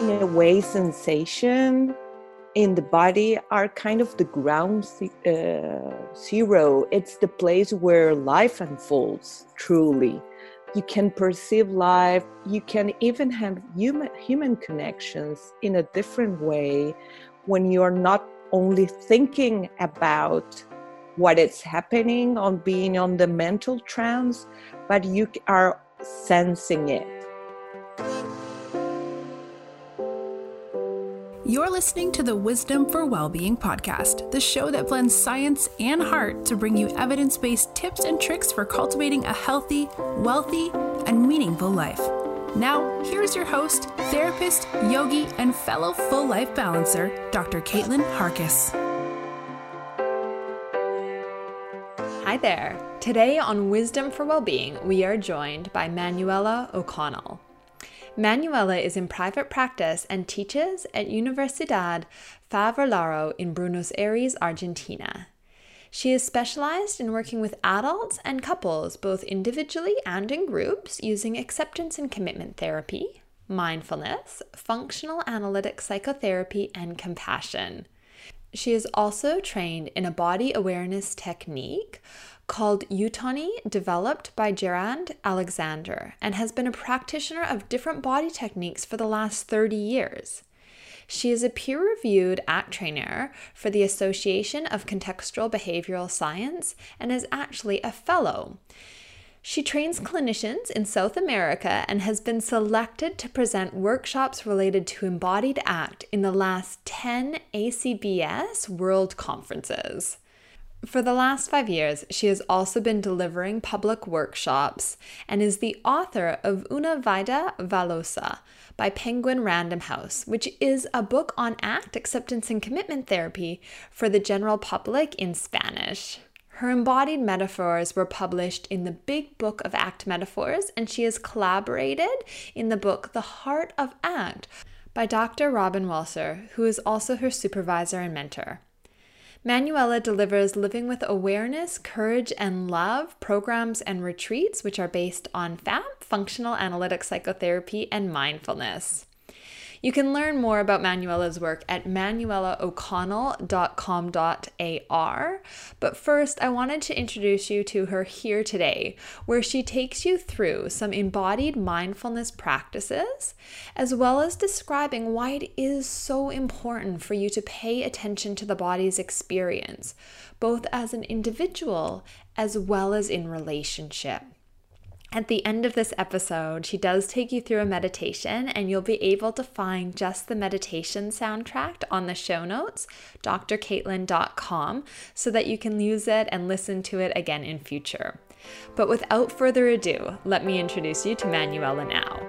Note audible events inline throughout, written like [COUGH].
in a way, sensation in the body are kind of the ground uh, zero. It's the place where life unfolds truly. You can perceive life, you can even have human, human connections in a different way when you're not only thinking about what is happening on being on the mental trance, but you are sensing it. You're listening to the Wisdom for Wellbeing podcast, the show that blends science and heart to bring you evidence based tips and tricks for cultivating a healthy, wealthy, and meaningful life. Now, here's your host, therapist, yogi, and fellow full life balancer, Dr. Caitlin Harkis. Hi there. Today on Wisdom for Wellbeing, we are joined by Manuela O'Connell. Manuela is in private practice and teaches at Universidad Favaloro in Buenos Aires, Argentina. She is specialized in working with adults and couples, both individually and in groups, using acceptance and commitment therapy, mindfulness, functional analytic psychotherapy, and compassion. She is also trained in a body awareness technique called Eutony, developed by Gerda Alexander, and has been a practitioner of different body techniques for the last 30 years. She is a peer reviewed ACT trainer for the Association of Contextual Behavioral Science and is actually a fellow. She trains clinicians in South America and has been selected to present workshops related to embodied ACT in the last 10 ACBS World Conferences. For the last five years, she has also been delivering public workshops and is the author of Una Vida Valiosa by Penguin Random House, which is a book on ACT acceptance and commitment therapy for the general public in Spanish. Her embodied metaphors were published in the Big Book of ACT Metaphors, and she has collaborated in the book The Heart of ACT by Dr. Robin Walser, who is also her supervisor and mentor. Manuela delivers Living with Awareness, Courage, and Love programs and retreats, which are based on FAP, functional analytic psychotherapy, and mindfulness. You can learn more about Manuela's work at manuelaoconnell.com.ar. But first, I wanted to introduce you to her here today, where she takes you through some embodied mindfulness practices, as well as describing why it is so important for you to pay attention to the body's experience, both as an individual as well as in relationship. At the end of this episode, she does take you through a meditation, and you'll be able to find just the meditation soundtrack on the show notes, drcaitlin.com, so that you can use it and listen to it again in future. But without further ado, let me introduce you to Manuela now.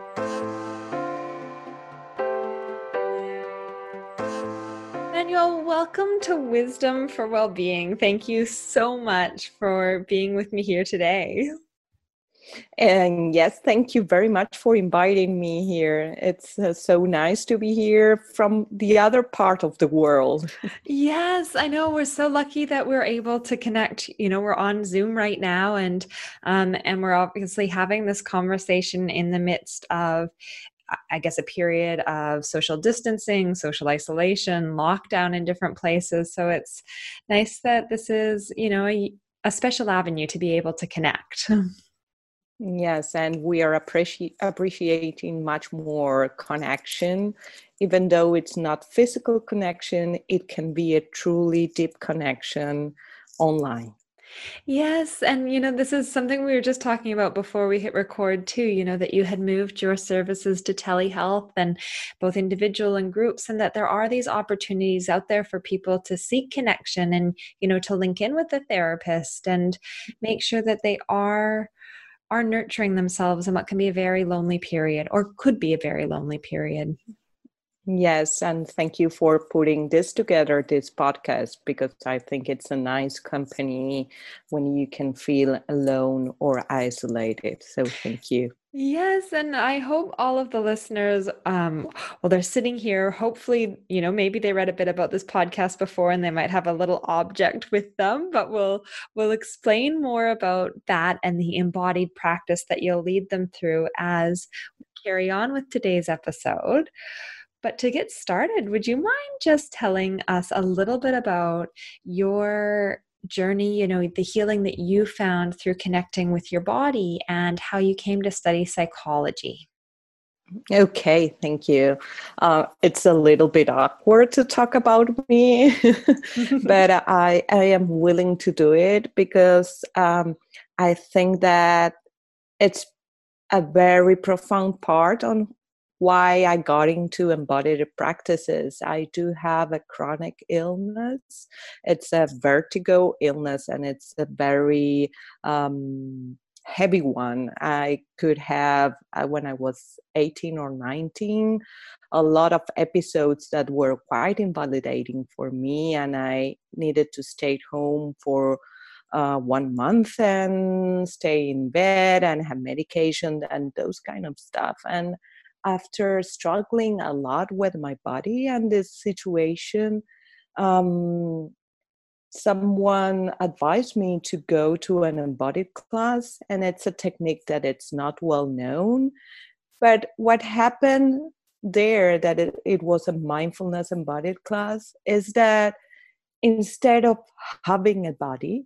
Manuel, welcome to Wisdom for Wellbeing. Thank you so much for being with me here today. And yes, thank you very much for inviting me here. It's uh, so nice to be here from the other part of the world. [LAUGHS] yes, I know. We're so lucky that we're able to connect. You know, we're on Zoom right now, and um, and we're obviously having this conversation in the midst of I guess, a period of social distancing, social isolation, lockdown in different places. So it's nice that this is, you know, a, a special avenue to be able to connect. [LAUGHS] Yes, and we are appreci- appreciating much more connection. Even though it's not physical connection, it can be a truly deep connection online. Yes. And, you know, this is something we were just talking about before we hit record, too. You know, that you had moved your services to telehealth and both individual and groups, and that there are these opportunities out there for people to seek connection and, you know, to link in with a therapist and make sure that they are are nurturing themselves in what can be a very lonely period or could be a very lonely period. Yes, and thank you for putting this together, this podcast, because I think it's a nice company when you can feel alone or isolated. So thank you. Yes, and I hope all of the listeners, um, well, they're sitting here. Hopefully, you know, maybe they read a bit about this podcast before, and they might have a little object with them. But we'll we'll explain more about that and the embodied practice that you'll lead them through as we carry on with today's episode. But to get started, would you mind just telling us a little bit about your journey, you know, the healing that you found through connecting with your body and how you came to study psychology? Okay, thank you. Uh, it's a little bit awkward to talk about me, [LAUGHS] [LAUGHS] but I, I am willing to do it because um, I think that it's a very profound part on why I got into embodied practices. I do have a chronic illness. It's a vertigo illness, and it's a very um, heavy one. I could have, uh, when I was 18 or 19, a lot of episodes that were quite invalidating for me, and I needed to stay home for uh, one month and stay in bed and have medication and those kind of stuff. And after struggling a lot with my body and this situation, um, someone advised me to go to an embodied class and it's a technique that it's not well known. But what happened there that it, it was a mindfulness embodied class is that instead of having a body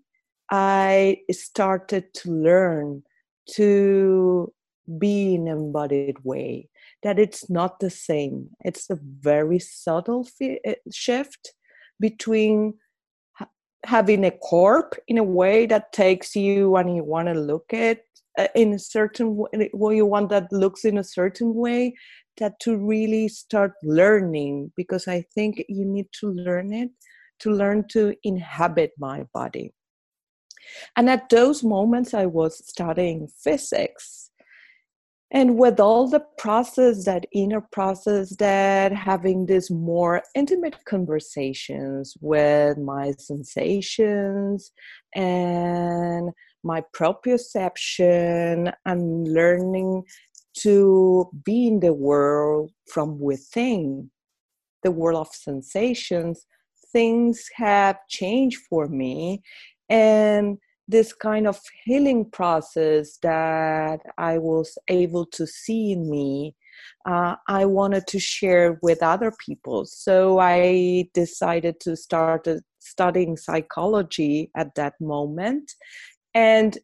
i started to learn to be in embodied way that it's not the same. It's a very subtle eh, shift between having a corp in a way that takes you and you want to look at uh, in a certain way you want that looks in a certain way that to really start learning because i think you need to learn it to learn to inhabit my body. And at those moments i was studying physics and with all the process that inner process that having this more intimate conversations with my sensations and my proprioception and learning to be in the world from within the world of sensations things have changed for me. And this kind of healing process that I was able to see in me, uh, I wanted to share with other people. So I decided to start studying psychology at that moment. And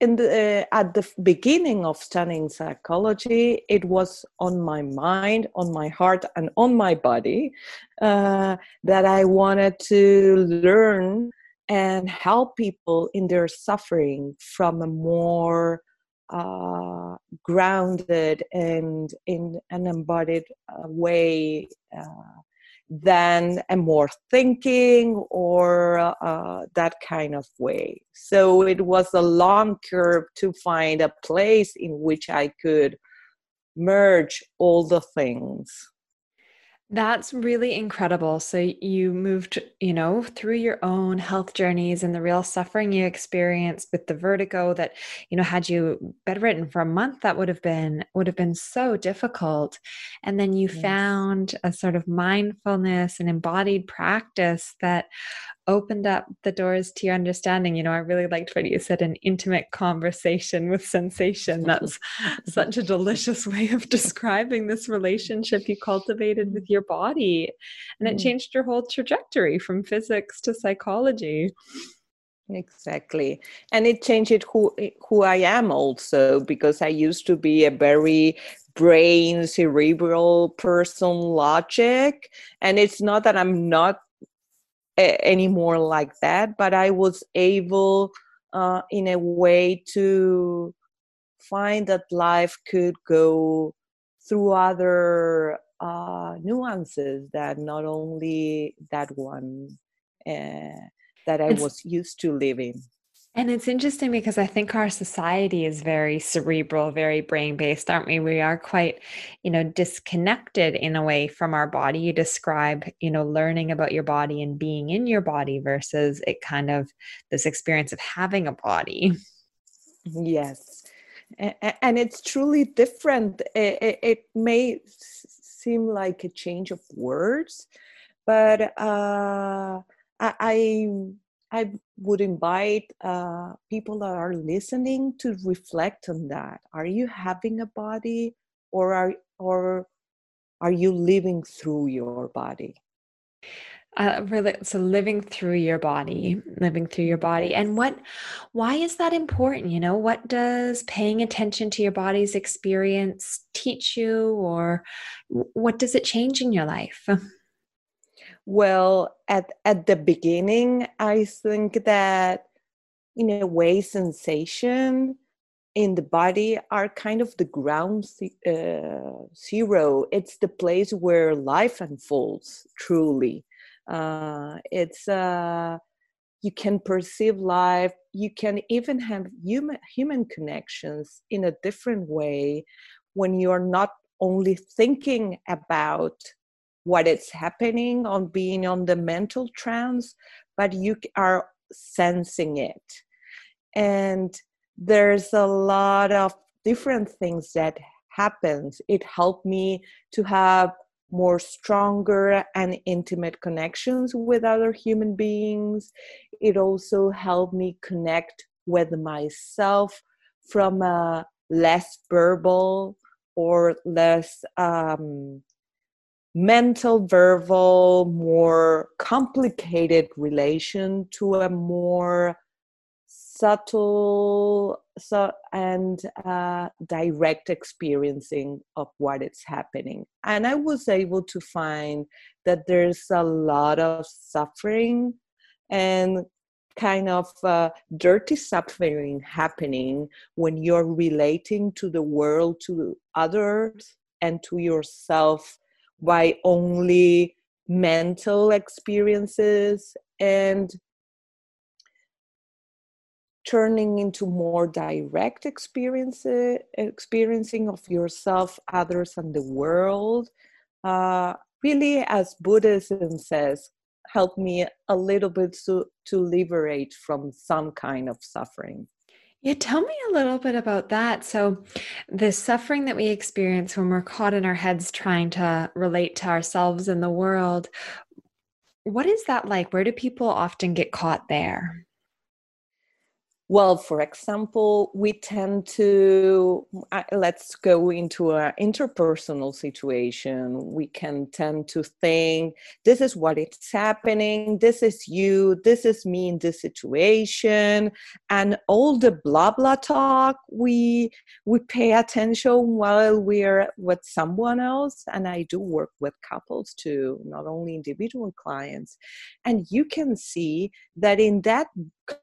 in the, uh, at the beginning of studying psychology, it was on my mind, on my heart, and on my body uh, that I wanted to learn and help people in their suffering from a more uh, grounded and in an embodied uh, way uh, than a more thinking or uh, that kind of way. So it was a long curve to find a place in which I could merge all the things. That's really incredible. So you moved, you know, through your own health journeys and the real suffering you experienced with the vertigo that, you know, had you bedridden for a month, that would have been would have been so difficult. And then you yes. found a sort of mindfulness and embodied practice that opened up the doors to your understanding. You know, I really liked what you said an intimate conversation with sensation. [LAUGHS] That's such a delicious way of describing this relationship you cultivated with your body. And it mm. changed your whole trajectory from physics to psychology. Exactly. And it changed who who I am also because I used to be a very brain cerebral person logic and it's not that i'm not anymore like that but i was able uh, in a way to find that life could go through other uh, nuances that not only that one uh, that i it's, was used to living and it's interesting because I think our society is very cerebral, very brain based, aren't we? We are quite, you know, disconnected in a way from our body. You describe, you know, learning about your body and being in your body versus it kind of this experience of having a body. Yes. And it's truly different. It may seem like a change of words, but uh, I I would invite uh, people that are listening to reflect on that. Are you having a body, or are or are you living through your body? Uh, really so living through your body living through your body. And what why is that important? You know what does paying attention to your body's experience teach you or what does it change in your life [LAUGHS] well at at the beginning i think that in a way sensation in the body are kind of the ground uh, zero. It's the place where life unfolds truly. Uh, it's uh, you can perceive life. You can even have human human connections in a different way when you're not only thinking about what is happening on being on the mental trance but you are sensing it and there's a lot of different things that happens it helped me to have more stronger and intimate connections with other human beings. It also helped me connect with myself from a less verbal or less um, mental, verbal, more complicated relation to a more subtle so and uh, direct experiencing of what is happening. And i was able to find that there's a lot of suffering and kind of uh, dirty suffering happening when you're relating to the world to others and to yourself by only mental experiences and turning into more direct experience, experiencing of yourself, others, and the world. Uh, really, as Buddhism says, help me a little bit to, to liberate from some kind of suffering. Yeah, tell me a little bit about that. So, the suffering that we experience when we're caught in our heads trying to relate to ourselves and the world, what is that like? Where do people often get caught there? Well, for example, we tend to, uh, let's go into an interpersonal situation. We can tend to think, this is what is happening, this is you, this is me in this situation. And all the blah blah talk, we we pay attention while we're with someone else. And I do work with couples too, not only individual clients. And you can see that in that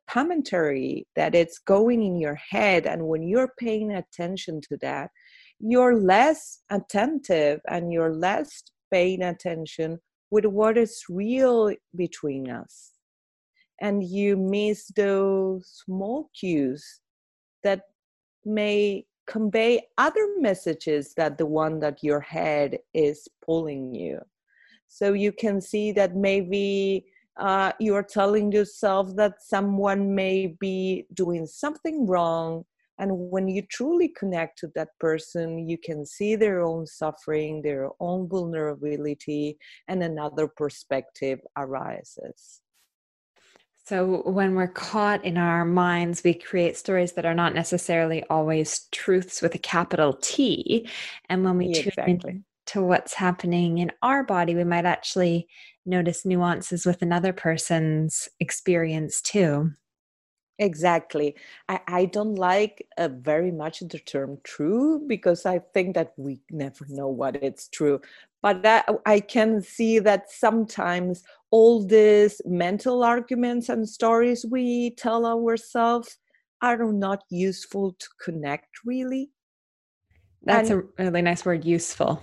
commentary that it's going in your head and when you're paying attention to that you're less attentive and you're less paying attention with what is real between us. And you miss those small cues that may convey other messages that the one that your head is pulling you. So you can see that maybe uh, you are telling yourself that someone may be doing something wrong and when you truly connect to that person you can see their own suffering their own vulnerability and another perspective arises so when we're caught in our minds we create stories that are not necessarily always truths with a capital t and when we yeah, tune exactly. into what's happening in our body we might actually notice nuances with another person's experience too. Exactly. I, I don't like uh, very much the term true because I think that we never know what it's true. But I, I can see that sometimes all these mental arguments and stories we tell ourselves are not useful to connect really. That's and, a really nice word, useful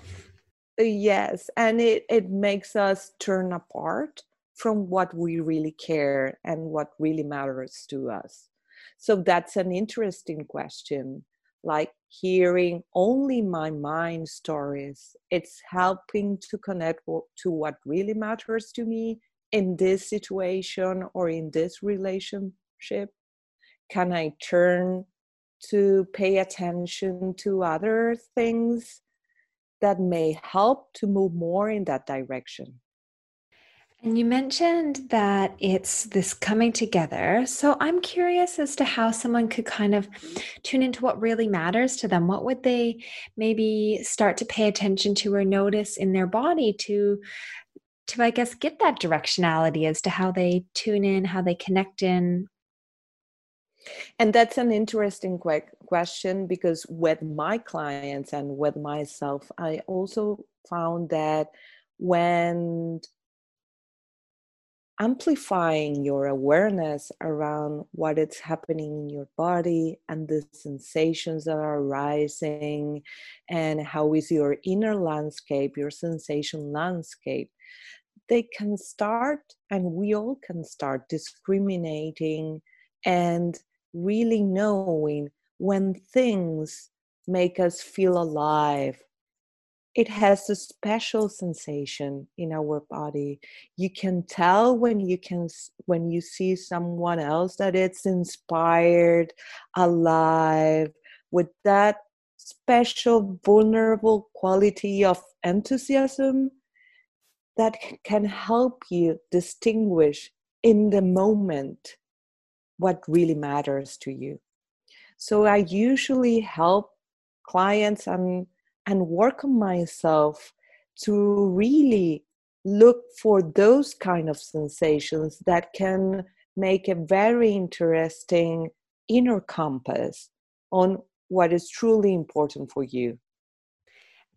Uh, yes and it it makes us turn apart from what we really care and what really matters to us. So that's an interesting question. Like hearing only my mind stories it's helping to connect to what really matters to me in this situation or in this relationship. Can i turn to pay attention to other things that may help to move more in that direction. And you mentioned that it's this coming together. So I'm curious as to how someone could kind of tune into what really matters to them. What would they maybe start to pay attention to or notice in their body to to I guess get that directionality as to how they tune in, how they connect in. And that's an interesting question because with my clients and with myself, I also found that when amplifying your awareness around what is happening in your body and the sensations that are arising and how is your inner landscape your sensation landscape they can start and we all can start discriminating and really knowing when things make us feel alive it has a special sensation in our body. You can tell when you can when you see someone else that it's inspired alive with that special vulnerable quality of enthusiasm that can help you distinguish in the moment what really matters to you so i usually help clients and and work on myself to really look for those kind of sensations that can make a very interesting inner compass on what is truly important for you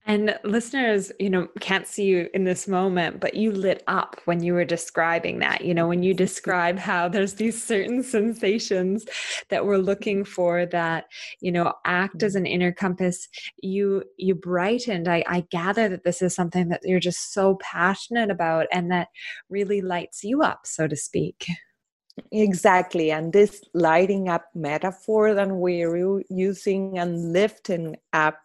and listeners, you know, can't see you in this moment, but you lit up when you were describing that. You know, when you describe how there's these certain sensations that we're looking for that, you know, act as an inner compass, you you brightened. I, I gather that this is something that you're just so passionate about and that really lights you up, so to speak. Exactly. And this lighting up metaphor that we're using and lifting up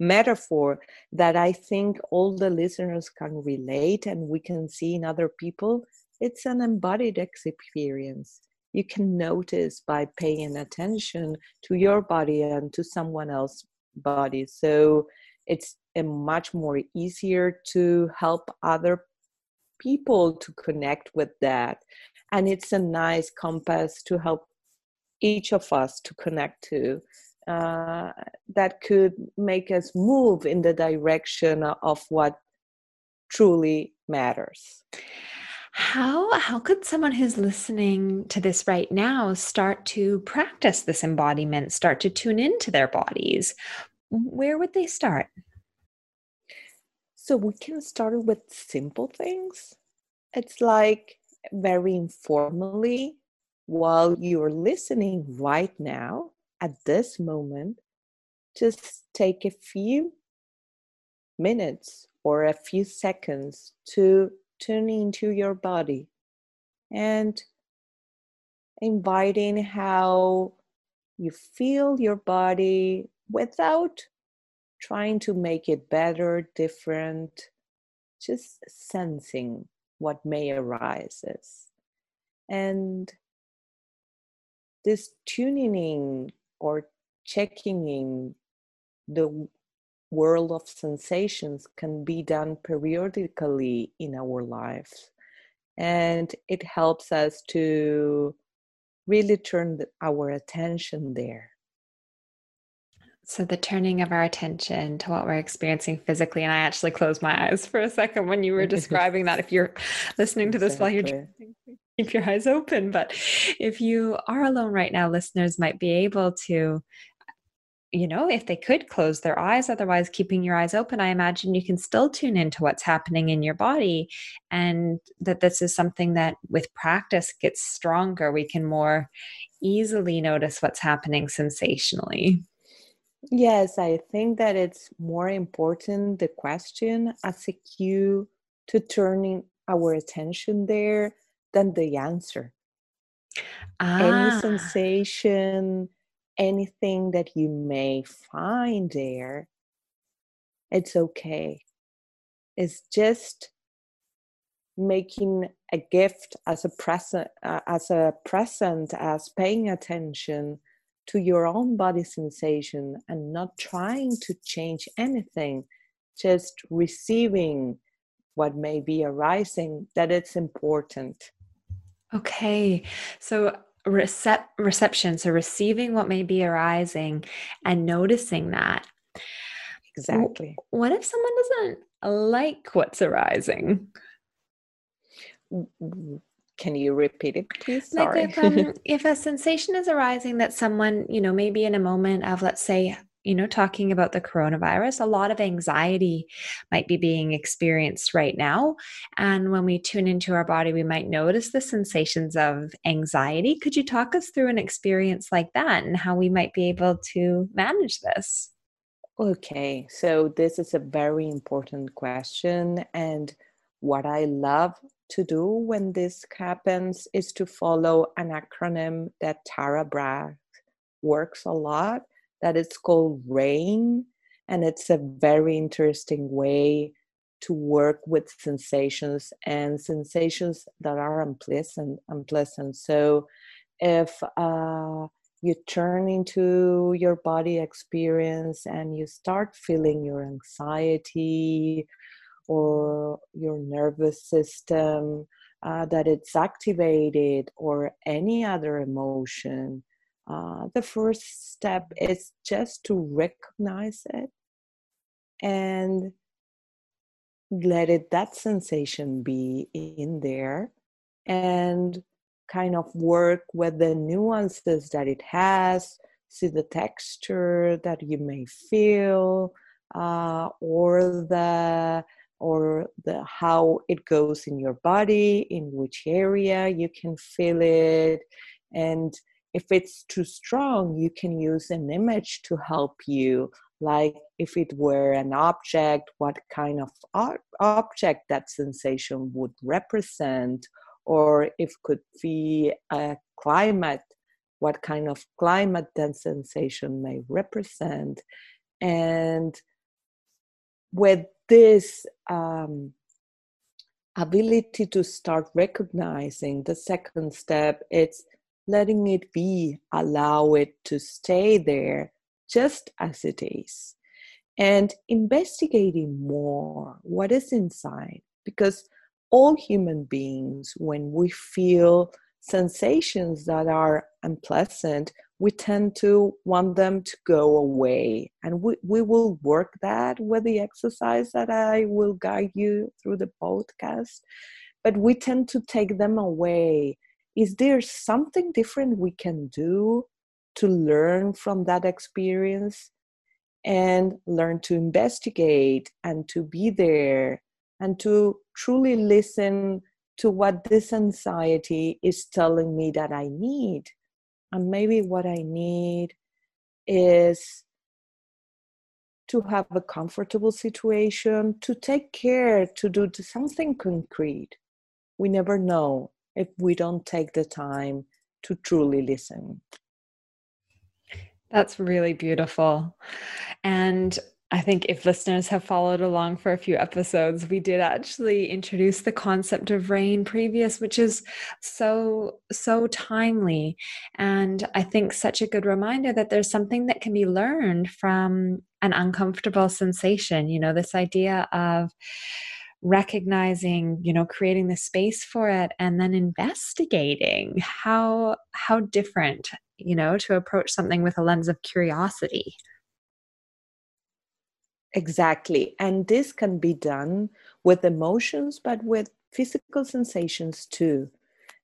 metaphor that I think all the listeners can relate and we can see in other people, it's an embodied experience. You can notice by paying attention to your body and to someone else's body. So it's a much more easier to help other people to connect with that. And it's a nice compass to help each of us to connect to uh, that could make us move in the direction of what truly matters. How how could someone who's listening to this right now start to practice this embodiment start to tune into their bodies? Where would they start? So we can start with simple things. It's like very informally while you're listening right now at this moment, just take a few minutes or a few seconds to tune into your body and inviting how you feel your body without trying to make it better, different, just sensing what may arises. And this tuning in or checking in the world of sensations can be done periodically in our lives. And it helps us to really turn our attention there. So the turning of our attention to what we're experiencing physically and i actually closed my eyes for a second when you were [LAUGHS] describing that if you're listening to this exactly. while you're keep your eyes open. But if you are alone right now, listeners might be able to, you know, if they could close their eyes, otherwise, keeping your eyes open, I imagine you can still tune into what's happening in your body. And that this is something that with practice gets stronger. We can more easily notice what's happening sensationally. Yes, I think that it's more important the question as a cue to turning our attention there than the answer. Ah. Any sensation, anything that you may find there, it's okay. It's just making a gift as a present, uh, as a present, as paying attention to your own body sensation and not trying to change anything, just receiving what may be arising that it's important okay so recep- reception so receiving what may be arising and noticing that. Exactly. what if someone doesn't like what's arising? Can you repeat it please? Sorry. like if, um, [LAUGHS] if a sensation is arising that someone you know maybe in a moment of let's say you know, talking about the coronavirus, a lot of anxiety might be being experienced right now. And when we tune into our body, we might notice the sensations of anxiety. Could you talk us through an experience like that and how we might be able to manage this? Okay, so this is a very important question. And what I love to do when this happens is to follow an acronym that Tara Brach works a lot that it's called RAIN, and it's a very interesting way to work with sensations and sensations that are unpleasant. Unpleasant. So, if uh, you turn into your body experience and you start feeling your anxiety or your nervous system uh, that it's activated or any other emotion uh, the first step is just to recognize it and let it that sensation be in there and kind of work with the nuances that it has see the texture that you may feel uh, or the or the how it goes in your body in which area you can feel it and if it's too strong, you can use an image to help you. Like if it were an object, what kind of object that sensation would represent, or if could be a climate, what kind of climate that sensation may represent. And with this um, ability to start recognizing, the second step, it's letting it be, allow it to stay there just as it is, and investigating more what is inside. Because all human beings, when we feel sensations that are unpleasant, we tend to want them to go away. And we, we will work that with the exercise that I will guide you through the podcast. But we tend to take them away is there something different we can do to learn from that experience and learn to investigate and to be there and to truly listen to what this anxiety is telling me that I need. And maybe what I need is to have a comfortable situation, to take care, to do something concrete. We never know if we don't take the time to truly listen. That's really beautiful. And I think if listeners have followed along for a few episodes, we did actually introduce the concept of rain previous, which is so, so timely. And I think such a good reminder that there's something that can be learned from an uncomfortable sensation. You know, this idea of, recognizing you know creating the space for it and then investigating how how different you know to approach something with a lens of curiosity. Exactly. And this can be done with emotions but with physical sensations too.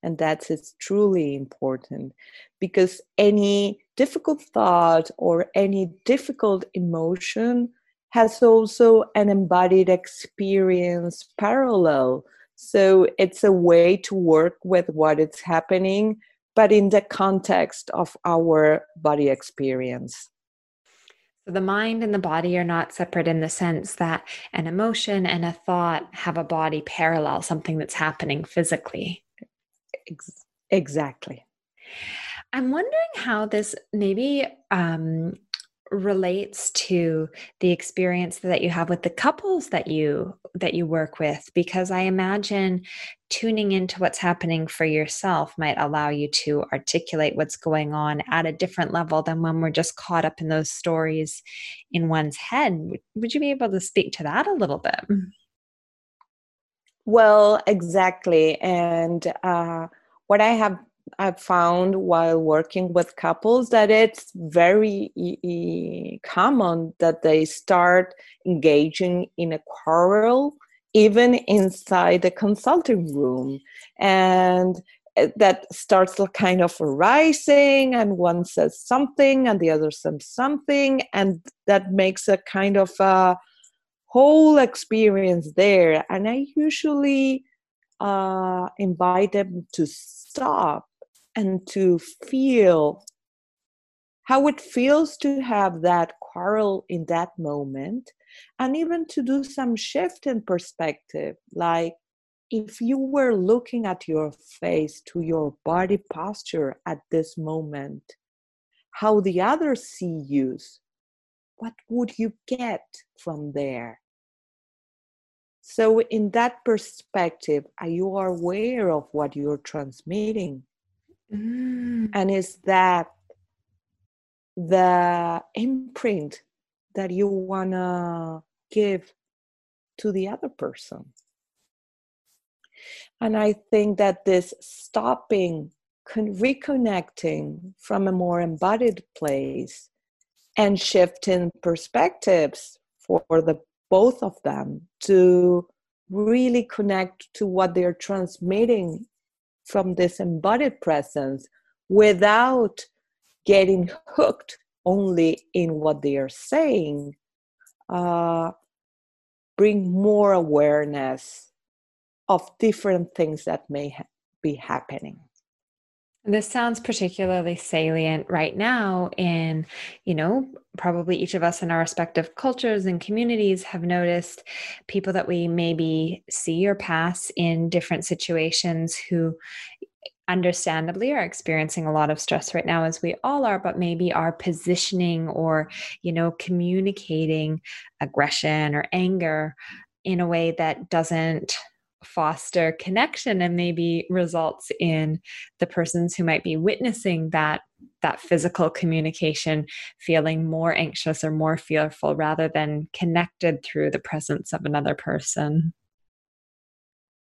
And that's it's truly important because any difficult thought or any difficult emotion has also an embodied experience parallel. So it's a way to work with what is happening, but in the context of our body experience. So the mind and the body are not separate in the sense that an emotion and a thought have a body parallel, something that's happening physically. Exactly. I'm wondering how this maybe um, relates to the experience that you have with the couples that you that you work with because i imagine tuning into what's happening for yourself might allow you to articulate what's going on at a different level than when we're just caught up in those stories in one's head. Would you be able to speak to that a little bit? Well, exactly. And uh, what I have I've found while working with couples that it's very e- common that they start engaging in a quarrel even inside the consulting room. And eh, that starts kind of arising and one says something and the other says something and that makes a kind of a whole experience there. And i usually uh, invite them to stop and to feel how it feels to have that quarrel in that moment and even to do some shift in perspective like if you were looking at your face to your body posture at this moment how the others see you what would you get from there? So in that perspective are you aware of what you're transmitting mm. and is that the imprint that you want to give to the other person. And I think that this stopping, reconnecting from a more embodied place and shifting perspectives for the both of them to really connect to what they're transmitting from this embodied presence without getting hooked only in what they are saying uh, bring more awareness of different things that may ha- be happening this sounds particularly salient right now in you know probably each of us in our respective cultures and communities have noticed people that we maybe see or pass in different situations who understandably are experiencing a lot of stress right now as we all are but maybe are positioning or you know communicating aggression or anger in a way that doesn't foster connection and maybe results in the persons who might be witnessing that that physical communication feeling more anxious or more fearful rather than connected through the presence of another person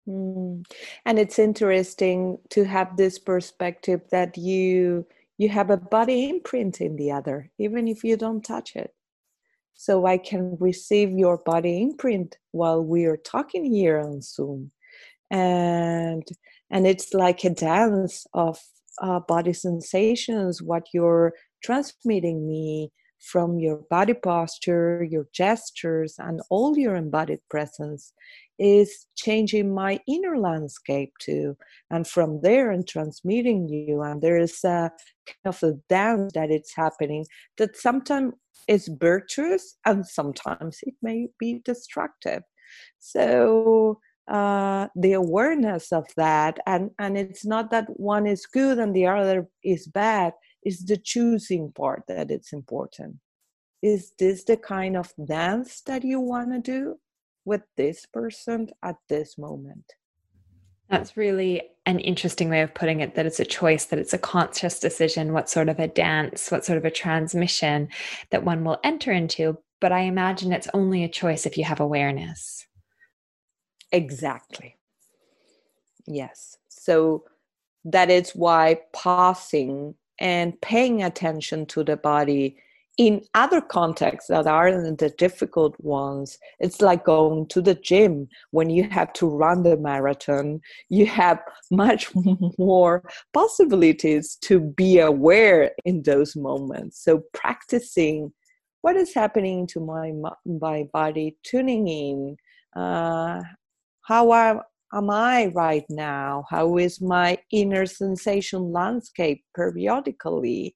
Mm. And it's interesting to have this perspective that you you have a body imprint in the other, even if you don't touch it. So I can receive your body imprint while we are talking here on Zoom, and and it's like a dance of uh, body sensations. What you're transmitting me from your body posture, your gestures, and all your embodied presence is changing my inner landscape too. And from there, and transmitting you. And there is a kind of a dance that it's happening that sometimes is virtuous and sometimes it may be destructive. So uh, the awareness of that, and and it's not that one is good and the other is bad is the choosing part that it's important. Is this the kind of dance that you want to do with this person at this moment? That's really an interesting way of putting it that it's a choice, that it's a conscious decision, what sort of a dance, what sort of a transmission that one will enter into. But I imagine it's only a choice if you have awareness. Exactly. Yes. So that is why pausing and paying attention to the body in other contexts that aren't the difficult ones. It's like going to the gym when you have to run the marathon. You have [LAUGHS] much more possibilities to be aware in those moments. So practicing what is happening to my my body tuning in uh, how I, am I right now? How is my inner sensation landscape periodically?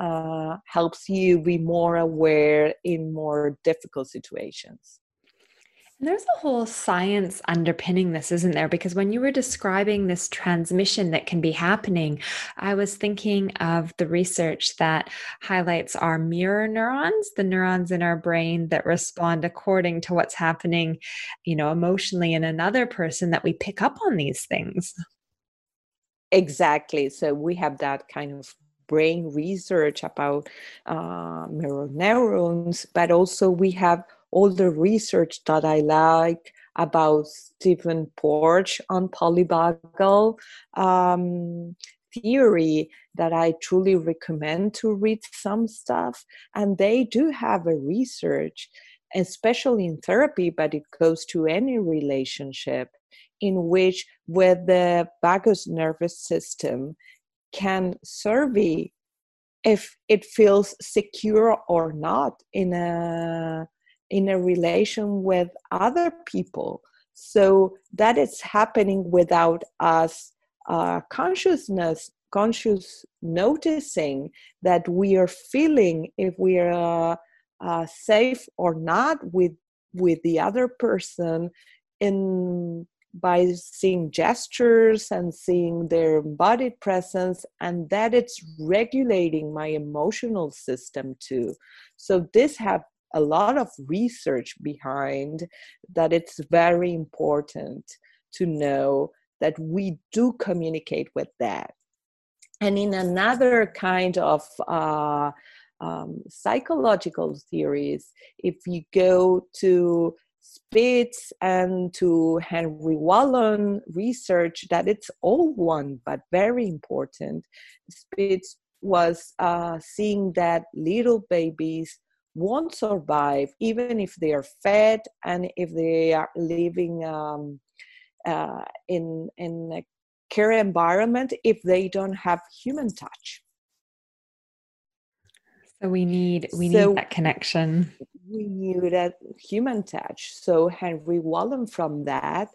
Uh, helps you be more aware in more difficult situations. There's a whole science underpinning this, isn't there? Because when you were describing this transmission that can be happening, I was thinking of the research that highlights our mirror neurons, the neurons in our brain that respond according to what's happening, you know, emotionally in another person, that we pick up on these things. Exactly. So we have that kind of brain research about uh, mirror neurons, but also we have all the research that I like about Stephen Porges on polyvagal um, theory that I truly recommend to read some stuff. And they do have a research, especially in therapy, but it goes to any relationship in which with the vagus nervous system can survey if it feels secure or not in a in a relation with other people. So that is happening without us uh, consciousness conscious noticing that we are feeling if we are uh, uh, safe or not with with the other person in by seeing gestures and seeing their body presence and that it's regulating my emotional system too. So this have a lot of research behind that it's very important to know that we do communicate with that and in another kind of uh, um, psychological theories if you go to Spitz and to Henry Wallon research that it's all one but very important. Spitz was uh, seeing that little babies won't survive even if they are fed and if they are living um, uh, in in a care environment if they don't have human touch. So we need we so need that connection. We need that human touch. So Henry Wallon from that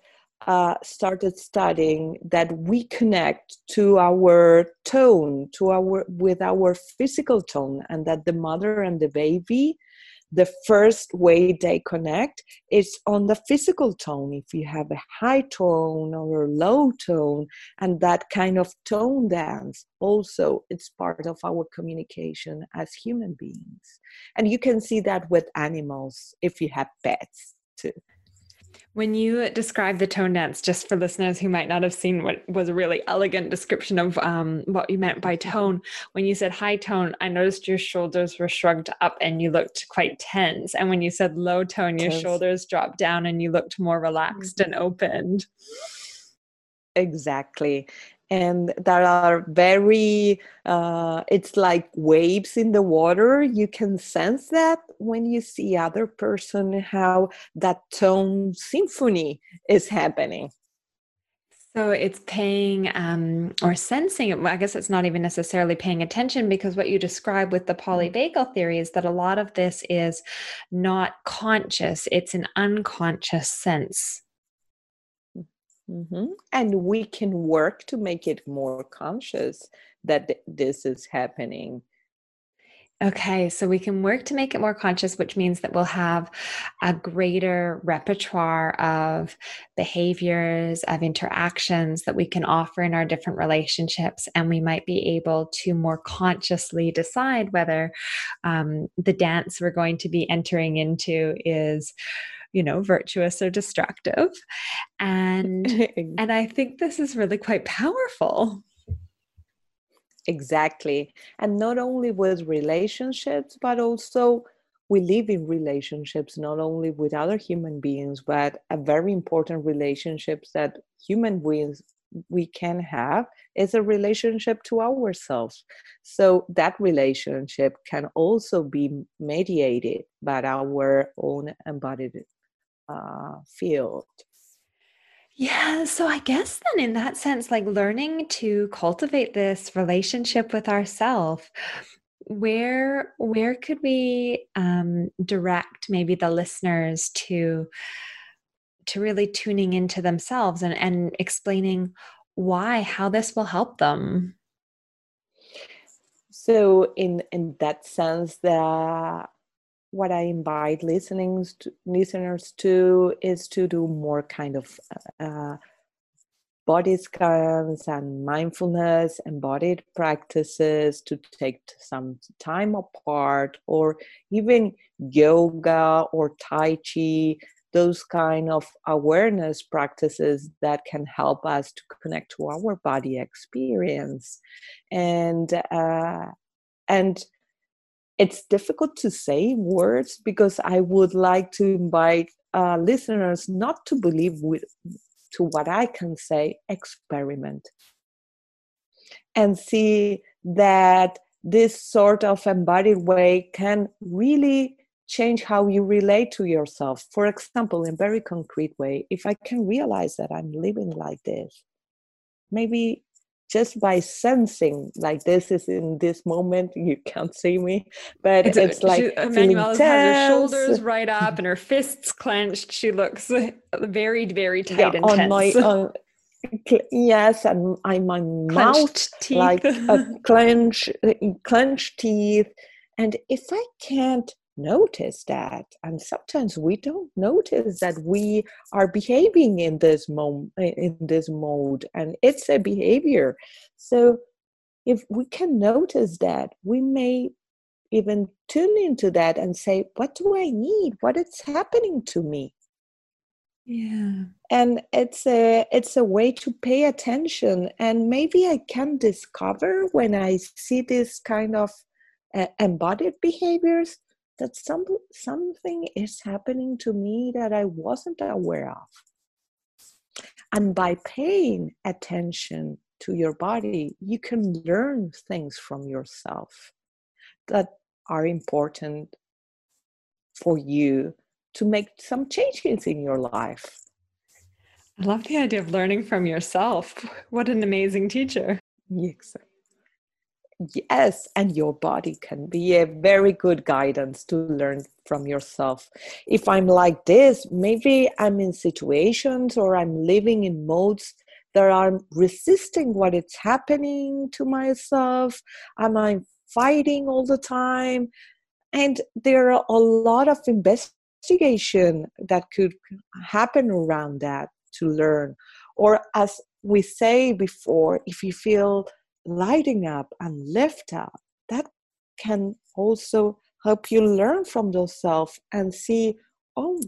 uh, started studying that we connect to our tone, to our with our physical tone, and that the mother and the baby the first way they connect is on the physical tone. If you have a high tone or a low tone and that kind of tone dance also it's part of our communication as human beings. And you can see that with animals if you have pets too when you describe the tone dance, just for listeners who might not have seen what was a really elegant description of um, what you meant by tone, when you said high tone, I noticed your shoulders were shrugged up and you looked quite tense. And when you said low tone, your tense. shoulders dropped down and you looked more relaxed mm-hmm. and opened. Exactly and that are very uh, it's like waves in the water you can sense that when you see other person how that tone symphony is happening so it's paying um, or sensing. Well, I guess it's not even necessarily paying attention because what you describe with the mm-hmm. polyvagal theory is that a lot of this is not conscious, it's an unconscious sense Mm-hmm. And we can work to make it more conscious that th- this is happening. Okay, so we can work to make it more conscious, which means that we'll have a greater repertoire of behaviors, of interactions that we can offer in our different relationships. And we might be able to more consciously decide whether um, the dance we're going to be entering into is you know virtuous or destructive. And [LAUGHS] and i think this is really quite powerful. Exactly. And not only with relationships but also we live in relationships not only with other human beings but a very important relationships that human beings we can have is a relationship to ourselves. So that relationship can also be mediated by our own embodied uh, field. Yeah, so I guess then in that sense, like learning to cultivate this relationship with ourself, where where could we um, direct maybe the listeners to to really tuning into themselves and, and explaining why, how this will help them? So in in that sense, that what I invite listenings to, listeners to is to do more kind of uh, body scans and mindfulness embodied practices to take some time apart or even yoga or tai chi those kind of awareness practices that can help us to connect to our body experience. And uh, and it's difficult to say words because I would like to invite uh, listeners not to believe with to what I can say, experiment and see that this sort of embodied way can really change how you relate to yourself. For example, in very concrete way, if I can realize that I'm living like this, maybe just by sensing like this is in this moment you can't see me but it's, it's like she, Emmanuelle has her shoulders right up and her fists clenched she looks very very tight yeah, and on tense. my on, yes and I my mouth teeth. like a [LAUGHS] clench clenched teeth and if I can't notice that and sometimes we don't notice that we are behaving in this mode in this mode and it's a behavior. So if we can notice that we may even tune into that and say what do i need? What is happening to me? Yeah. And it's a it's a way to pay attention and maybe i can discover when i see this kind of uh, embodied behaviors that some, something is happening to me that I wasn't aware of. And by paying attention to your body, you can learn things from yourself that are important for you to make some changes in your life. I love the idea of learning from yourself. [LAUGHS] What an amazing teacher. Yes yes and your body can be a very good guidance to learn from yourself. If i'm like this maybe i'm in situations or i'm living in modes that are resisting what is happening to myself. Am i fighting all the time? And there are a lot of investigation that could happen around that to learn. Or as we say before if you feel lighting up and lift up, that can also help you learn from yourself and see, oh,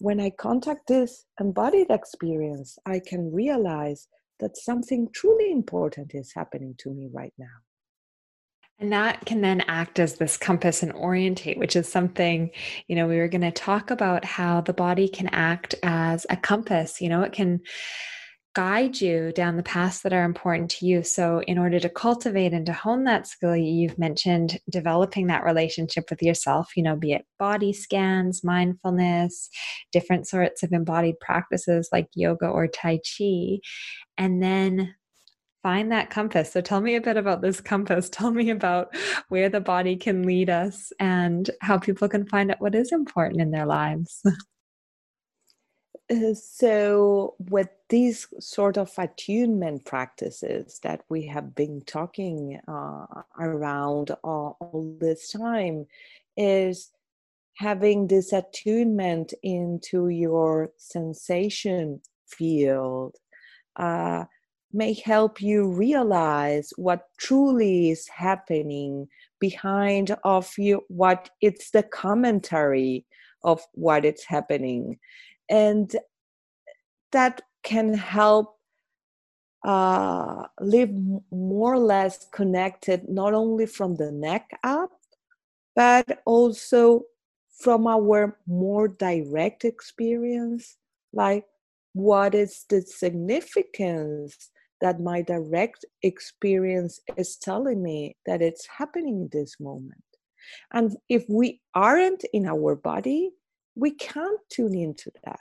when I contact this embodied experience, I can realize that something truly important is happening to me right now. And that can then act as this compass and orientate, which is something, you know, we were going to talk about how the body can act as a compass. You know, it can guide you down the paths that are important to you. So, in order to cultivate and to hone that skill, you've mentioned developing that relationship with yourself, you know, be it body scans, mindfulness, different sorts of embodied practices like yoga or Tai Chi, and then find that compass. So, tell me a bit about this compass. [LAUGHS] Tell me about where the body can lead us and how people can find out what is important in their lives. [LAUGHS] Uh, so with these sort of attunement practices that we have been talking uh, around all, all, this time is having this attunement into your sensation field uh, may help you realize what truly is happening behind of you what it's the commentary of what it's happening and that can help uh, live more or less connected not only from the neck up but also from our more direct experience like what is the significance that my direct experience is telling me that it's happening in this moment? And if we aren't in our body we can't tune into that.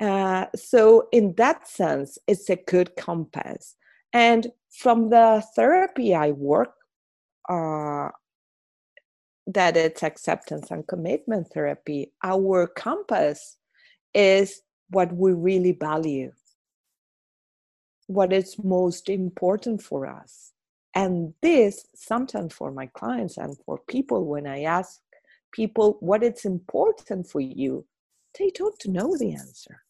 Uh, so, in that sense, it's a good compass. And from the therapy I work, uh, that it's acceptance and commitment therapy, our compass is what we really value, what is most important for us. And this, sometimes for my clients and for people, when I ask people what it's important for you, they don't know the answer.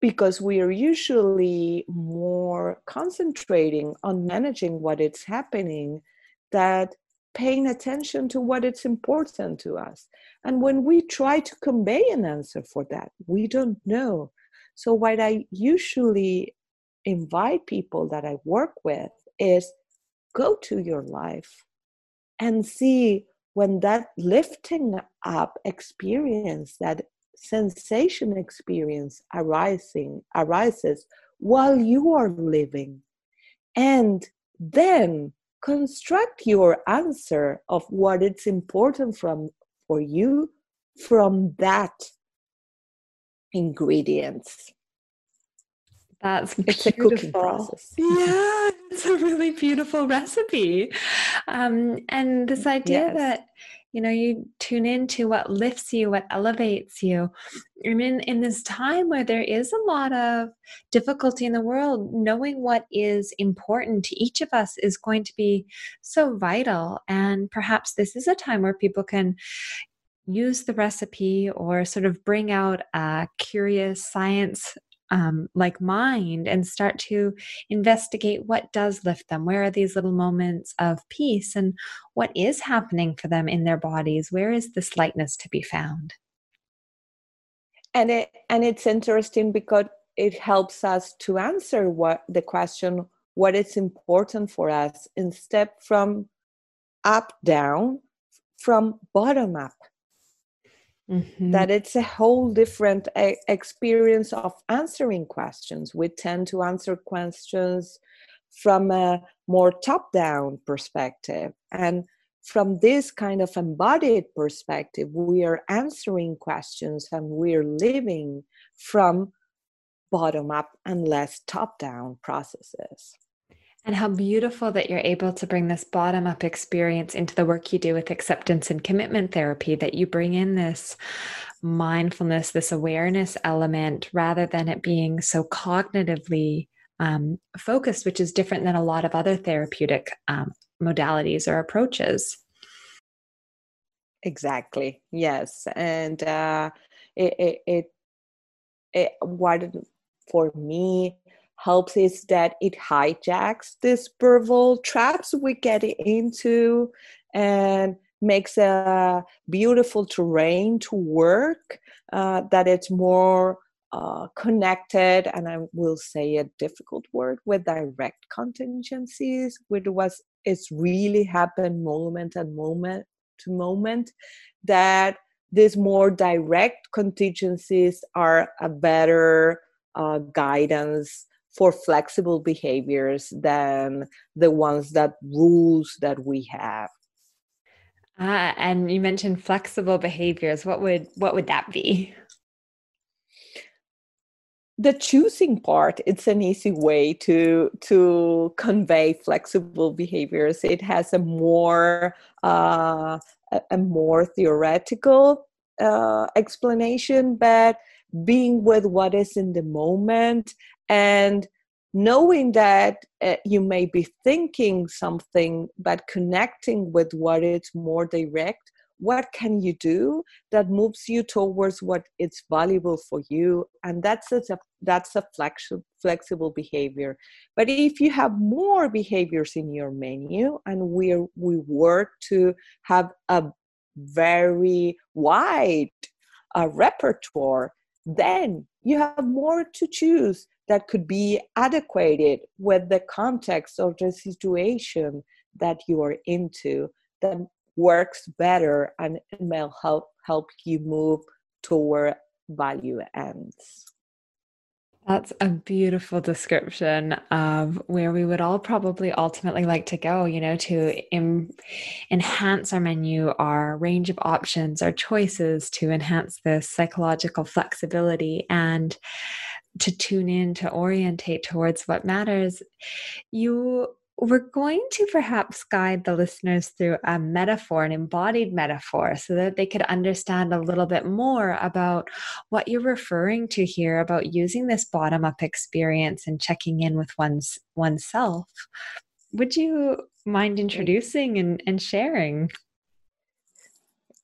Because we are usually more concentrating on managing what is happening that paying attention to what it's important to us. And when we try to convey an answer for that, we don't know. So, what I usually invite people that I work with is go to your life and see when that lifting up experience, that sensation experience arising arises while you are living. And then construct your answer of what it's important from for you from that ingredients that's it's beautiful. a cooking process. Yeah, [LAUGHS] it's a really beautiful recipe. Um, and this idea yes. that you know you tune into what lifts you, what elevates you. I mean, in this time where there is a lot of difficulty in the world, knowing what is important to each of us is going to be so vital. And perhaps this is a time where people can use the recipe or sort of bring out a curious science um, like mind and start to investigate what does lift them. Where are these little moments of peace and what is happening for them in their bodies? Where is this lightness to be found? And it and it's interesting because it helps us to answer what the question what is important for us instead from up down from bottom up Mm-hmm. That it's a whole different a- experience of answering questions. We tend to answer questions from a more top down perspective. And from this kind of embodied perspective, we are answering questions and we're living from bottom up and less top down processes. And how beautiful that you're able to bring this bottom up experience into the work you do with acceptance and commitment therapy, that you bring in this mindfulness, this awareness element, rather than it being so cognitively um, focused, which is different than a lot of other therapeutic um, modalities or approaches. Exactly. Yes. And uh, it, it, it, it, what for me, helps is that it hijacks these peripheral traps we get into and makes a beautiful terrain to work uh, that it's more uh, connected and i will say a difficult word with direct contingencies which was it's really happened moment and moment to moment that these more direct contingencies are a better uh, guidance for flexible behaviors than the ones that rules that we have. Ah, and you mentioned flexible behaviors. What would what would that be? The choosing part it's an easy way to to convey flexible behaviors. It has a more uh, a more theoretical uh, explanation but being with what is in the moment and knowing that uh, you may be thinking something but connecting with what is more direct what can you do that moves you towards what is valuable for you? And that's a that's a flexible flexible behavior. But if you have more behaviors in your menu and we we work to have a very wide uh, repertoire then you have more to choose that could be adequated with the context of the situation that you are into that works better and may help help you move toward value ends. That's a beautiful description of where we would all probably ultimately like to go, you know, to Im- enhance our menu, our range of options, our choices, to enhance this psychological flexibility and to tune in, to orientate towards what matters. You we're going to perhaps guide the listeners through a metaphor, an embodied metaphor, so that they could understand a little bit more about what you're referring to here about using this bottom up experience and checking in with one's oneself. Would you mind introducing and, and sharing?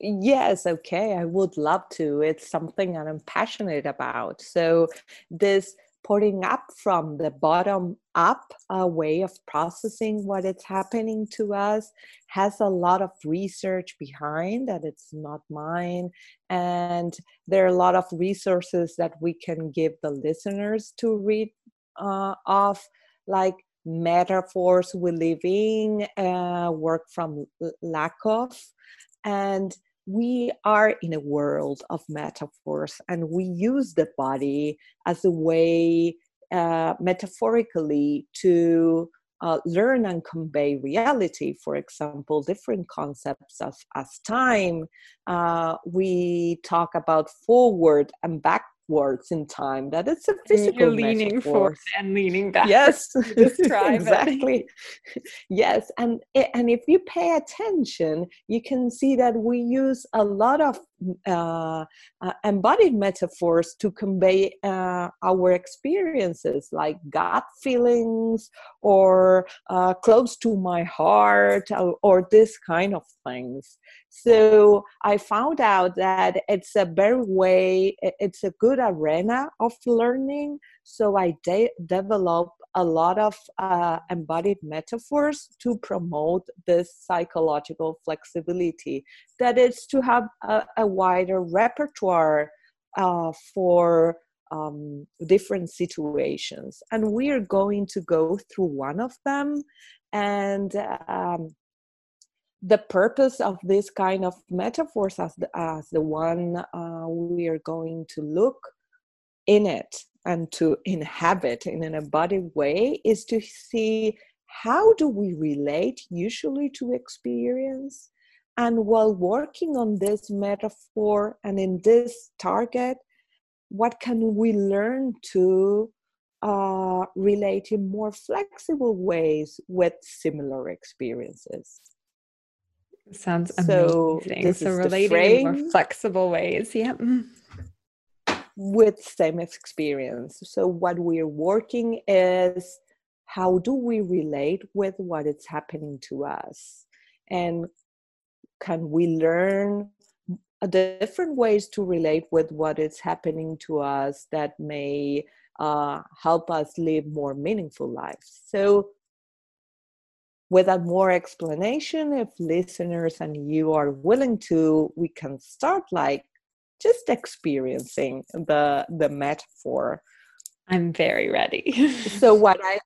Yes, okay, I would love to. It's something that I'm passionate about. So, this putting up from the bottom up a way of processing what is happening to us has a lot of research behind that it's not mine and there are a lot of resources that we can give the listeners to read uh, of like metaphors we live in uh, work from Lakoff and we are in a world of metaphors and we use the body as a way uh, metaphorically to uh, learn and convey reality. For example, different concepts of as time. Uh, we talk about forward and back words in time that it's a physical You're leaning forward and leaning back. Yes [LAUGHS] [LAUGHS] exactly. [LAUGHS] Yes and eh, and if you pay attention you can see that we use a lot of uh, uh, embodied metaphors to convey uh, our experiences like gut feelings or uh, close to my heart or, or this kind of things. So i found out that it's a very way it's a good arena of learning. So i de- developed a lot of uh, embodied metaphors to promote this psychological flexibility. That is to have a, a wider repertoire uh, for um, different situations. And we are going to go through one of them. And um, the purpose of this kind of metaphors as the, as the one uh, we are going to look in it and to inhabit in an embodied way is to see how do we relate usually to experience and while working on this metaphor and in this target what can we learn to uh, relate in more flexible ways with similar experiences Sounds amazing. So, so relating in more flexible ways. Yeah. With same experience. So what we're working is how do we relate with what is happening to us? And can we learn different ways to relate with what is happening to us that may uh, help us live more meaningful lives? So without more explanation if listeners and you are willing to we can start like just experiencing the the metaphor. I'm very ready. So what i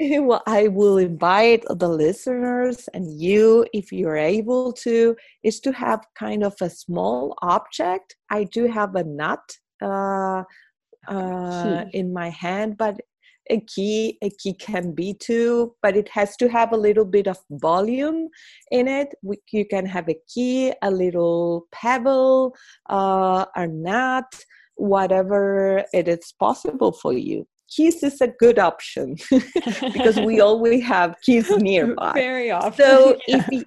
[LAUGHS] well i will invite the listeners and you if you're able to is to have kind of a small object. I do have a nut uh, uh, in my hand but a key a key can be too but it has to have a little bit of volume in it. You can have a key a little pebble uh, a nut whatever it is possible for you. Keys is a good option [LAUGHS] because we [LAUGHS] always have keys nearby. Very often so yeah. if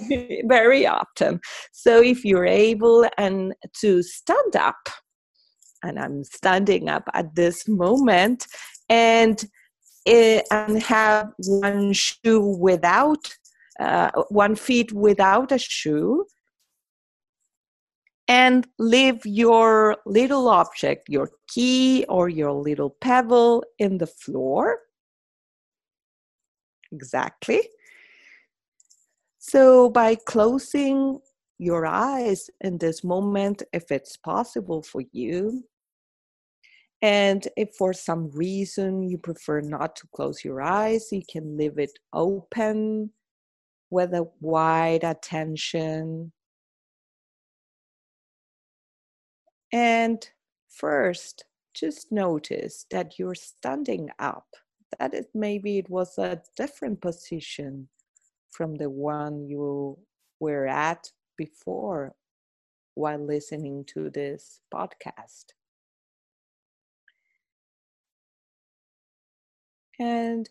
you, [LAUGHS] very often. So if you're able and to stand up and i'm standing up at this moment and and have one shoe without uh, one feet without a shoe and leave your little object your key or your little pebble in the floor. Exactly. So by closing your eyes in this moment if it's possible for you and if for some reason you prefer not to close your eyes, you can leave it open with a wide attention. And first, just notice that you're standing up, that it maybe it was a different position from the one you were at before while listening to this podcast. And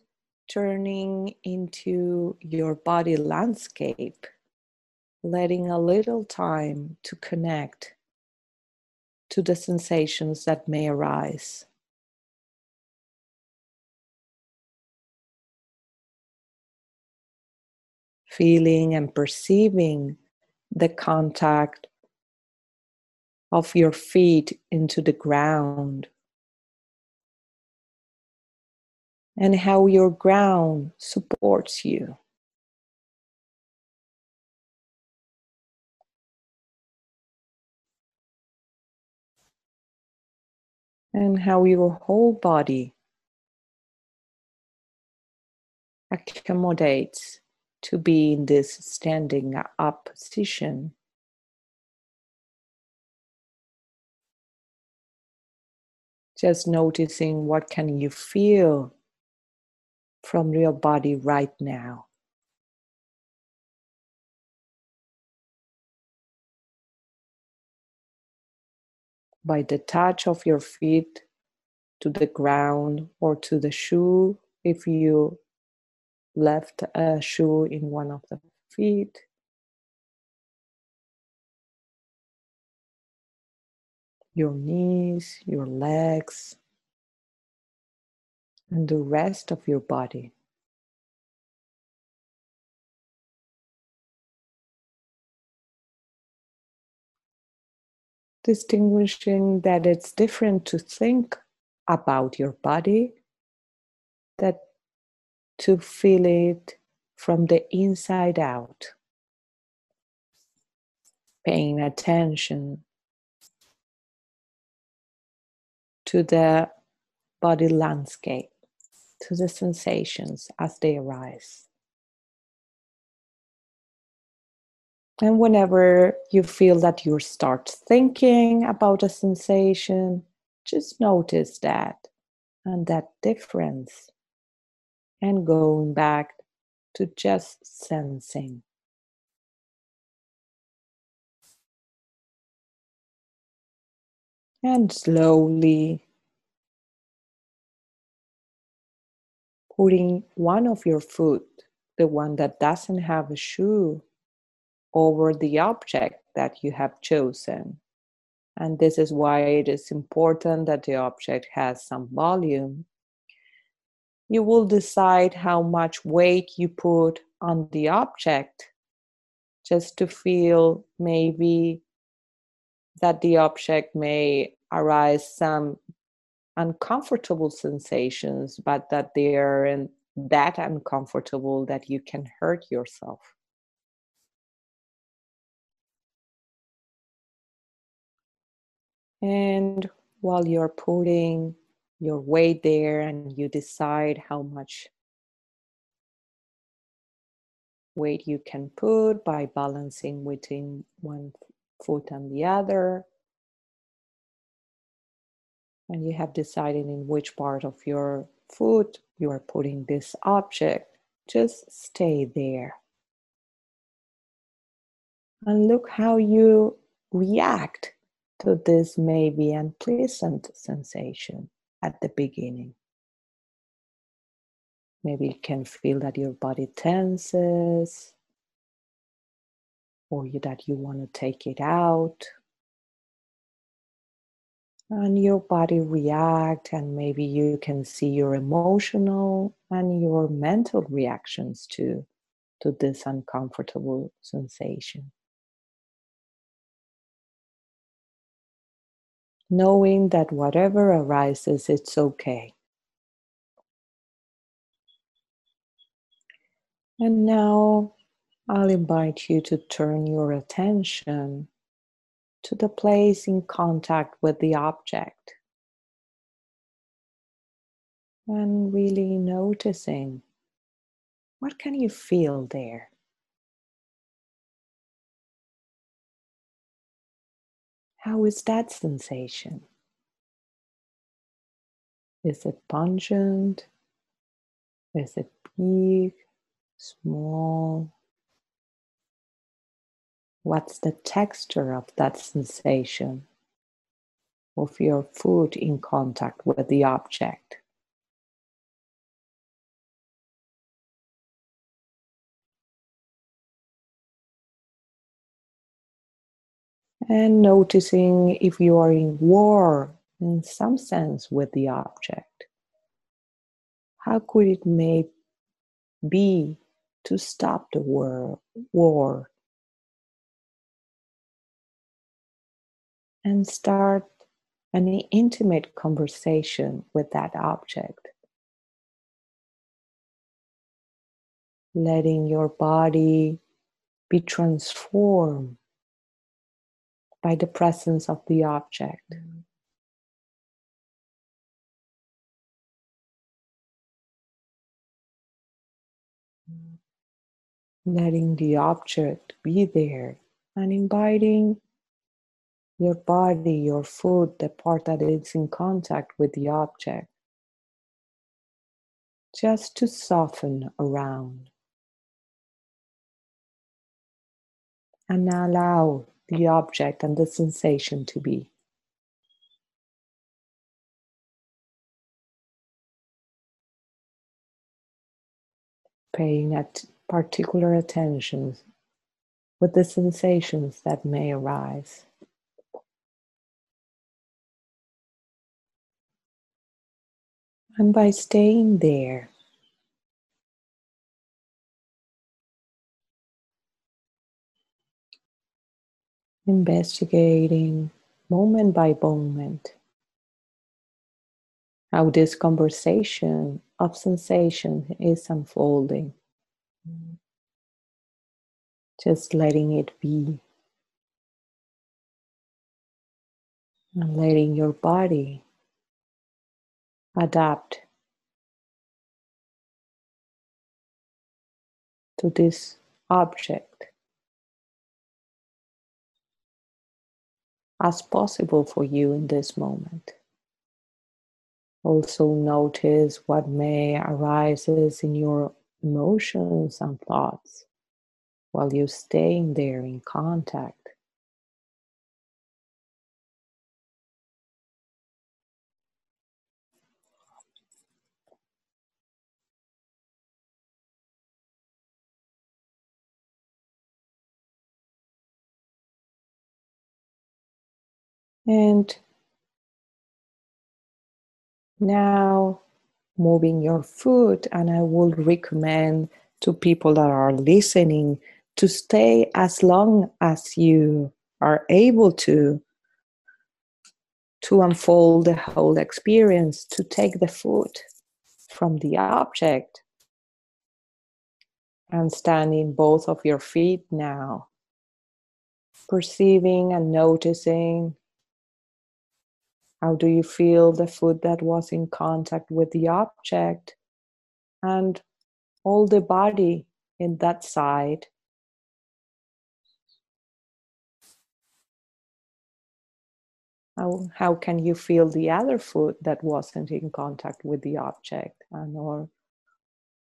turning into your body landscape, letting a little time to connect to the sensations that may arise. Feeling and perceiving the contact of your feet into the ground and how your ground supports you. And how your whole body accommodates to be in this standing up position. Just noticing what can you feel from your body right now. By the touch of your feet to the ground or to the shoe, if you left a shoe in one of the feet. Your knees, your legs, and the rest of your body. Distinguishing that it's different to think about your body that to feel it from the inside out. Paying attention to the body landscape, to the sensations as they arise. And whenever you feel that you start thinking about a sensation, just notice that and that difference and going back to just sensing. And slowly putting one of your foot, the one that doesn't have a shoe, over the object that you have chosen. And this is why it is important that the object has some volume you will decide how much weight you put on the object just to feel maybe that the object may arise some uncomfortable sensations, but that they are that uncomfortable that you can hurt yourself. And while you're putting your weight there and you decide how much weight you can put by balancing between one foot and the other. And you have decided in which part of your foot you are putting this object. Just stay there. And look how you react to this maybe unpleasant sensation at the beginning. Maybe you can feel that your body tenses or that you want to take it out. And your body react and maybe you can see your emotional and your mental reactions to, to this uncomfortable sensation. knowing that whatever arises, it's okay. And now I'll invite you to turn your attention to the place in contact with the object. And really noticing what can you feel there? How is that sensation? Is it pungent? Is it big, small? What's the texture of that sensation of your foot in contact with the object? and noticing if you are in war in some sense with the object. How could it may be to stop the war, war and start an intimate conversation with that object? Letting your body be transformed by the presence of the object. letting the object be there and inviting your body, your foot, the part that is in contact with the object, just to soften around. And allow the object and the sensation to be. Paying at particular attention with the sensations that may arise. And by staying there, investigating moment by moment how this conversation of sensation is unfolding. Just letting it be. And letting your body adapt to this object as possible for you in this moment. Also notice what may arises in your emotions and thoughts while you're staying there in contact. And now moving your foot, and I would recommend to people that are listening to stay as long as you are able to to unfold the whole experience to take the foot from the object and standing both of your feet now perceiving and noticing how do you feel the foot that was in contact with the object? And all the body in that side. How, how can you feel the other foot that wasn't in contact with the object and or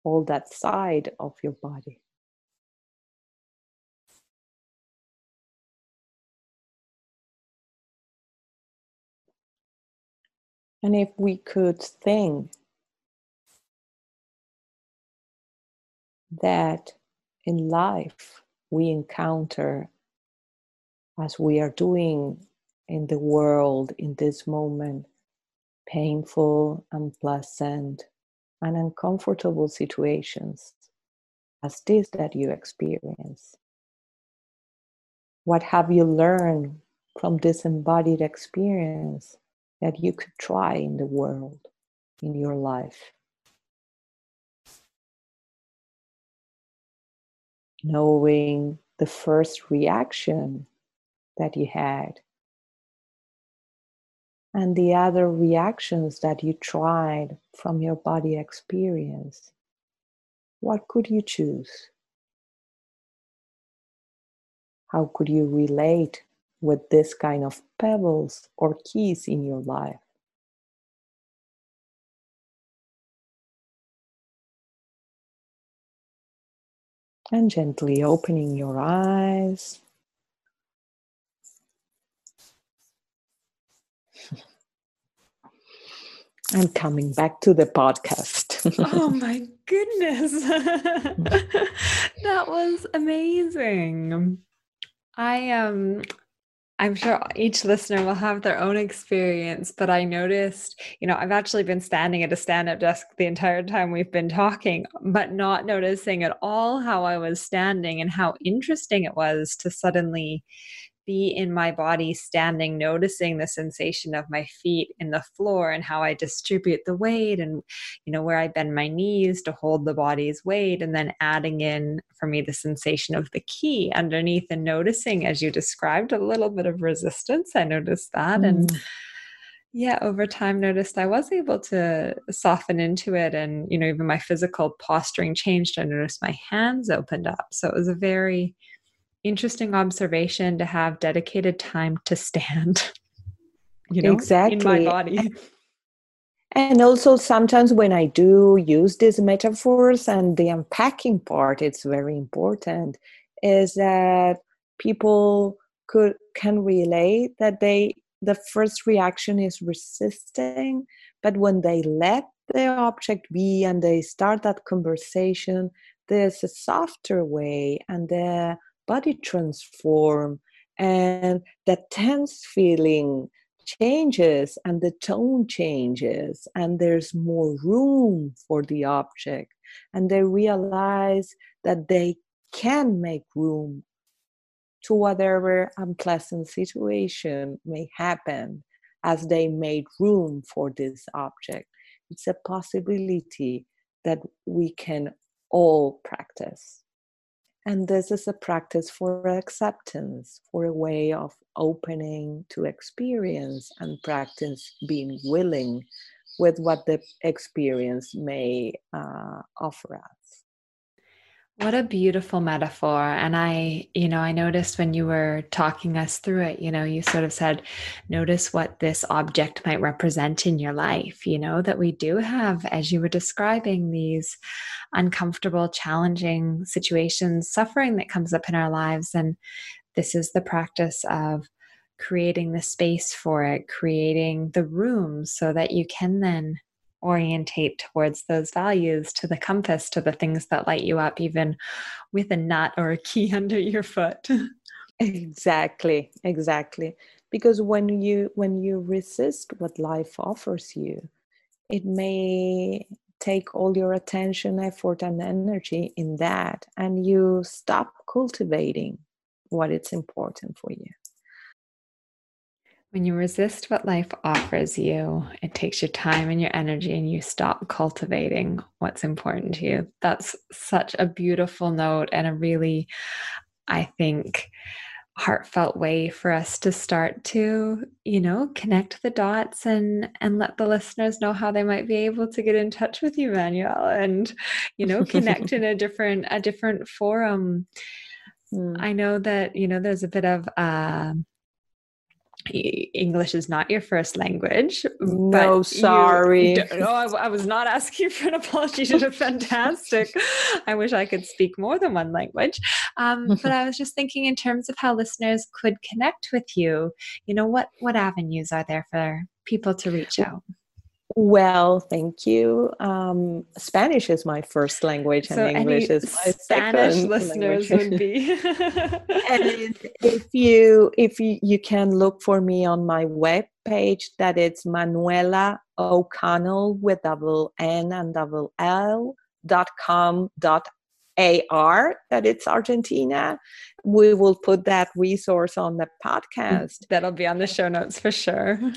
all that side of your body? And if we could think that in life we encounter, as we are doing in the world in this moment, painful, unpleasant, and uncomfortable situations as this that you experience. What have you learned from this embodied experience that you could try in the world, in your life. Knowing the first reaction that you had and the other reactions that you tried from your body experience. What could you choose? How could you relate with this kind of pebbles or keys in your life. And gently opening your eyes. [LAUGHS] and coming back to the podcast. oh [LAUGHS] my goodness. [LAUGHS] that was amazing. I um I'm sure each listener will have their own experience, but I noticed, you know, I've actually been standing at a stand up desk the entire time we've been talking, but not noticing at all how I was standing and how interesting it was to suddenly be in my body standing, noticing the sensation of my feet in the floor and how I distribute the weight and, you know, where I bend my knees to hold the body's weight. And then adding in for me the sensation of the key underneath and noticing, as you described, a little bit of resistance. I noticed that. Mm. And yeah over time noticed i was able to soften into it and you know even my physical posturing changed i noticed my hands opened up so it was a very interesting observation to have dedicated time to stand [LAUGHS] you know exactly in my body. And also sometimes when i do use these metaphors and the unpacking part it's very important is that people could can relate that they the first reaction is resisting but when they let the object be and they start that conversation there's a softer way and the body transform and that tense feeling changes and the tone changes and there's more room for the object and they realize that they can make room to whatever unpleasant situation may happen as they made room for this object. It's a possibility that we can all practice. And this is a practice for acceptance, for a way of opening to experience and practice being willing with what the experience may uh, offer us. What a beautiful metaphor. And I, you know, I noticed when you were talking us through it, you know, you sort of said, notice what this object might represent in your life, you know, that we do have, as you were describing, these uncomfortable, challenging situations, suffering that comes up in our lives. And this is the practice of creating the space for it, creating the room so that you can then orientate towards those values to the compass to the things that light you up even with a nut or a key [LAUGHS] under your foot. Exactly exactly. Because when you when you resist what life offers you it may take all your attention effort and energy in that and you stop cultivating what it's important for you when you resist what life offers you, it takes your time and your energy, and you stop cultivating what's important to you. That's such a beautiful note, and a really, I think, heartfelt way for us to start to you know connect the dots and and let the listeners know how they might be able to get in touch with you manuel and you know connect in a [LAUGHS] different a different forum mm. i know that you know there's a bit of uh, English is not your first language. No, sorry. no, I, I, was not [LAUGHS] asking for an apology. You did a fantastic. I wish I could speak more than one language. Um, [LAUGHS] but I was just thinking in terms of how listeners could connect with you. You know, what what avenues are there for people to reach out? Well, thank you. Um, Spanish is my first language, and so English is my Spanish second listeners language. would be. [LAUGHS] and [LAUGHS] if you if you, you can look for me on my web page, that it's Manuela O'Connell with double N and double L dot com dot AR that it's Argentina. We will put that resource on the podcast. That'll be on the show notes for sure. [LAUGHS]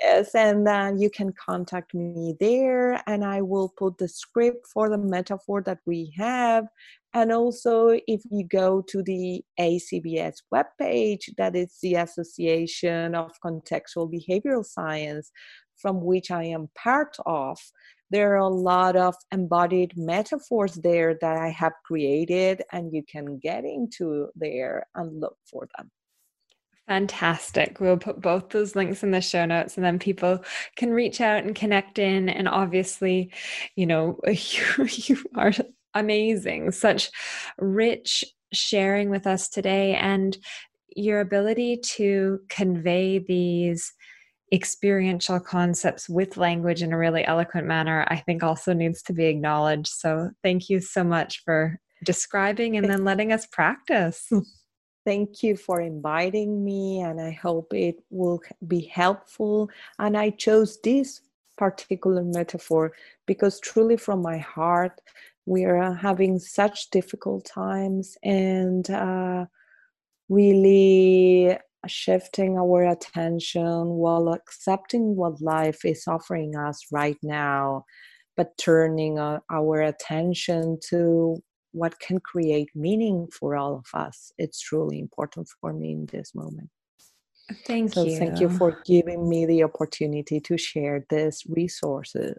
Yes, and then you can contact me there, and I will put the script for the metaphor that we have. And also, if you go to the ACBS webpage, that is the Association of Contextual Behavioral Science, from which I am part of, there are a lot of embodied metaphors there that I have created, and you can get into there and look for them. Fantastic. We'll put both those links in the show notes and then people can reach out and connect in. And obviously, you know, you, [LAUGHS] you are amazing. Such rich sharing with us today and your ability to convey these experiential concepts with language in a really eloquent manner, I think also needs to be acknowledged. So thank you so much for describing and then letting us practice. [LAUGHS] Thank you for inviting me, and I hope it will be helpful. And I chose this particular metaphor because truly from my heart, we are having such difficult times and uh, really shifting our attention while accepting what life is offering us right now, but turning uh, our attention to what can create meaning for all of us. It's truly important for me in this moment. Thank so you. thank you for giving me the opportunity to share these resources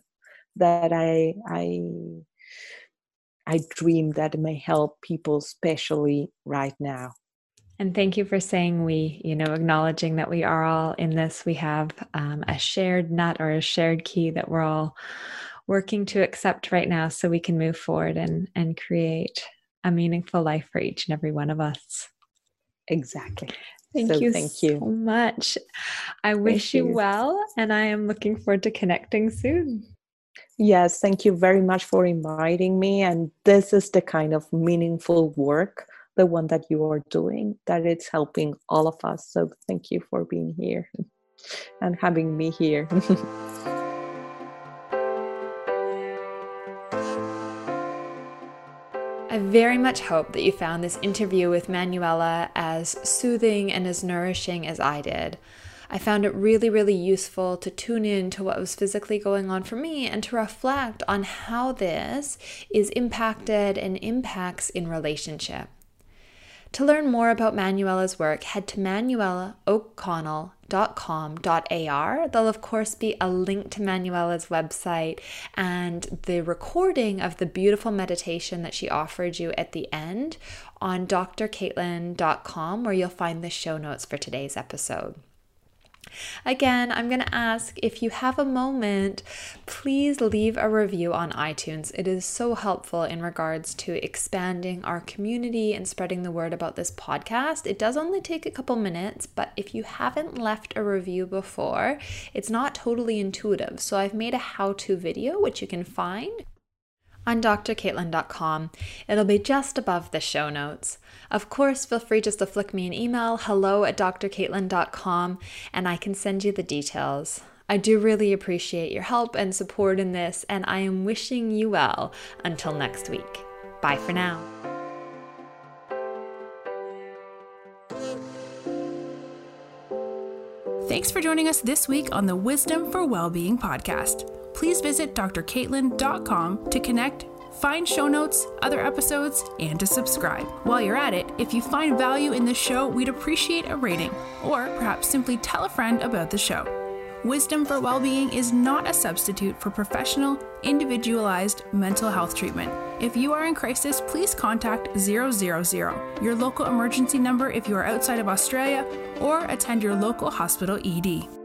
that I I I dream that may help people, especially right now. And thank you for saying we, you know, acknowledging that we are all in this. We have um, a shared nut or a shared key that we're all working to accept right now so we can move forward and, and create a meaningful life for each and every one of us. Exactly. Thank so you thank you so much. I wish you. you well, and I am looking forward to connecting soon. Yes, thank you very much for inviting me. And this is the kind of meaningful work the one that you are doing that it's helping all of us so thank you for being here and having me here [LAUGHS] I very much hope that you found this interview with Manuela as soothing and as nourishing as I did. I found it really, really useful to tune in to what was physically going on for me and to reflect on how this is impacted and impacts in relationship. To learn more about Manuela's work, head to manuelaoconnell.com.ar. There'll, of course, be a link to Manuela's website and the recording of the beautiful meditation that she offered you at the end on drcaitlin.com, where you'll find the show notes for today's episode. Again, I'm going to ask if you have a moment, please leave a review on iTunes. It is so helpful in regards to expanding our community and spreading the word about this podcast. It does only take a couple minutes, but if you haven't left a review before, it's not totally intuitive. So I've made a how to video, which you can find on drcaitlin.com. It'll be just above the show notes. Of course, feel free just to flick me an email, hello at drcaitlin.com, and I can send you the details. I do really appreciate your help and support in this, and I am wishing you well until next week. Bye for now. Thanks for joining us this week on the Wisdom for Wellbeing podcast please visit drcaitlin.com to connect, find show notes, other episodes, and to subscribe. While you're at it, if you find value in the show, we'd appreciate a rating, or perhaps simply tell a friend about the show. Wisdom for Wellbeing is not a substitute for professional, individualized mental health treatment. If you are in crisis, please contact 000, your local emergency number if you are outside of Australia, or attend your local hospital ED.